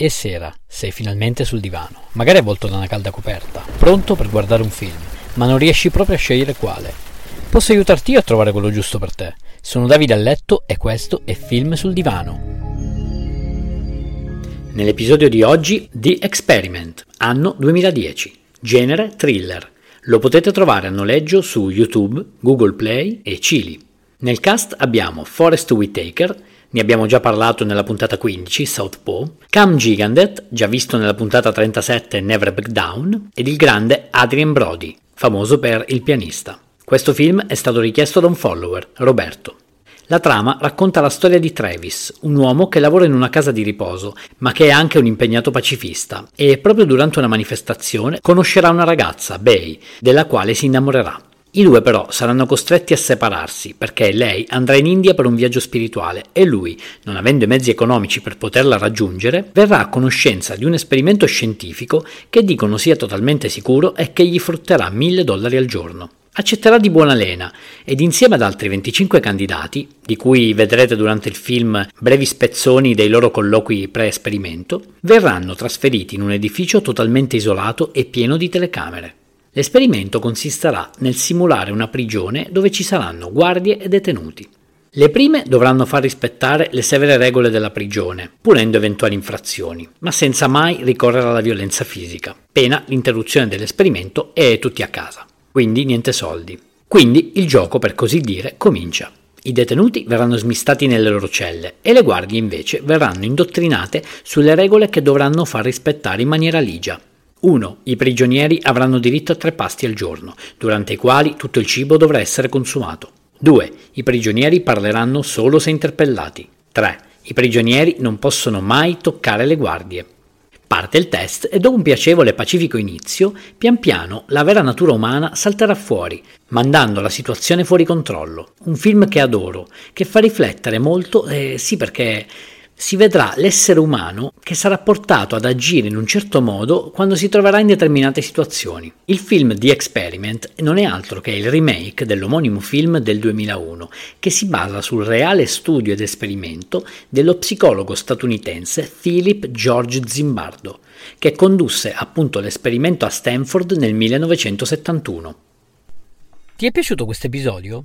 È sera, sei finalmente sul divano, magari avvolto da una calda coperta, pronto per guardare un film, ma non riesci proprio a scegliere quale. Posso aiutarti io a trovare quello giusto per te. Sono Davide a letto e questo è Film sul divano. Nell'episodio di oggi The Experiment, anno 2010, genere thriller. Lo potete trovare a noleggio su YouTube, Google Play e Chili. Nel cast abbiamo Forrest Whitaker, ne abbiamo già parlato nella puntata 15, Southpaw, Cam Gigandet, già visto nella puntata 37 Never Back Down, ed il grande Adrian Brody, famoso per Il pianista. Questo film è stato richiesto da un follower, Roberto. La trama racconta la storia di Travis, un uomo che lavora in una casa di riposo, ma che è anche un impegnato pacifista, e proprio durante una manifestazione conoscerà una ragazza, Bay, della quale si innamorerà. I due però saranno costretti a separarsi perché lei andrà in India per un viaggio spirituale e lui, non avendo i mezzi economici per poterla raggiungere, verrà a conoscenza di un esperimento scientifico che dicono sia totalmente sicuro e che gli frutterà mille dollari al giorno. Accetterà di buona lena ed insieme ad altri 25 candidati, di cui vedrete durante il film brevi spezzoni dei loro colloqui pre-esperimento, verranno trasferiti in un edificio totalmente isolato e pieno di telecamere. L'esperimento consisterà nel simulare una prigione dove ci saranno guardie e detenuti. Le prime dovranno far rispettare le severe regole della prigione, punendo eventuali infrazioni, ma senza mai ricorrere alla violenza fisica, pena l'interruzione dell'esperimento e tutti a casa. Quindi niente soldi. Quindi il gioco, per così dire, comincia. I detenuti verranno smistati nelle loro celle e le guardie invece verranno indottrinate sulle regole che dovranno far rispettare in maniera ligia. 1. I prigionieri avranno diritto a tre pasti al giorno, durante i quali tutto il cibo dovrà essere consumato. 2. I prigionieri parleranno solo se interpellati. 3. I prigionieri non possono mai toccare le guardie. Parte il test e dopo un piacevole e pacifico inizio, pian piano la vera natura umana salterà fuori, mandando la situazione fuori controllo. Un film che adoro, che fa riflettere molto, eh, sì perché si vedrà l'essere umano che sarà portato ad agire in un certo modo quando si troverà in determinate situazioni. Il film The Experiment non è altro che il remake dell'omonimo film del 2001, che si basa sul reale studio ed esperimento dello psicologo statunitense Philip George Zimbardo, che condusse appunto l'esperimento a Stanford nel 1971. Ti è piaciuto questo episodio?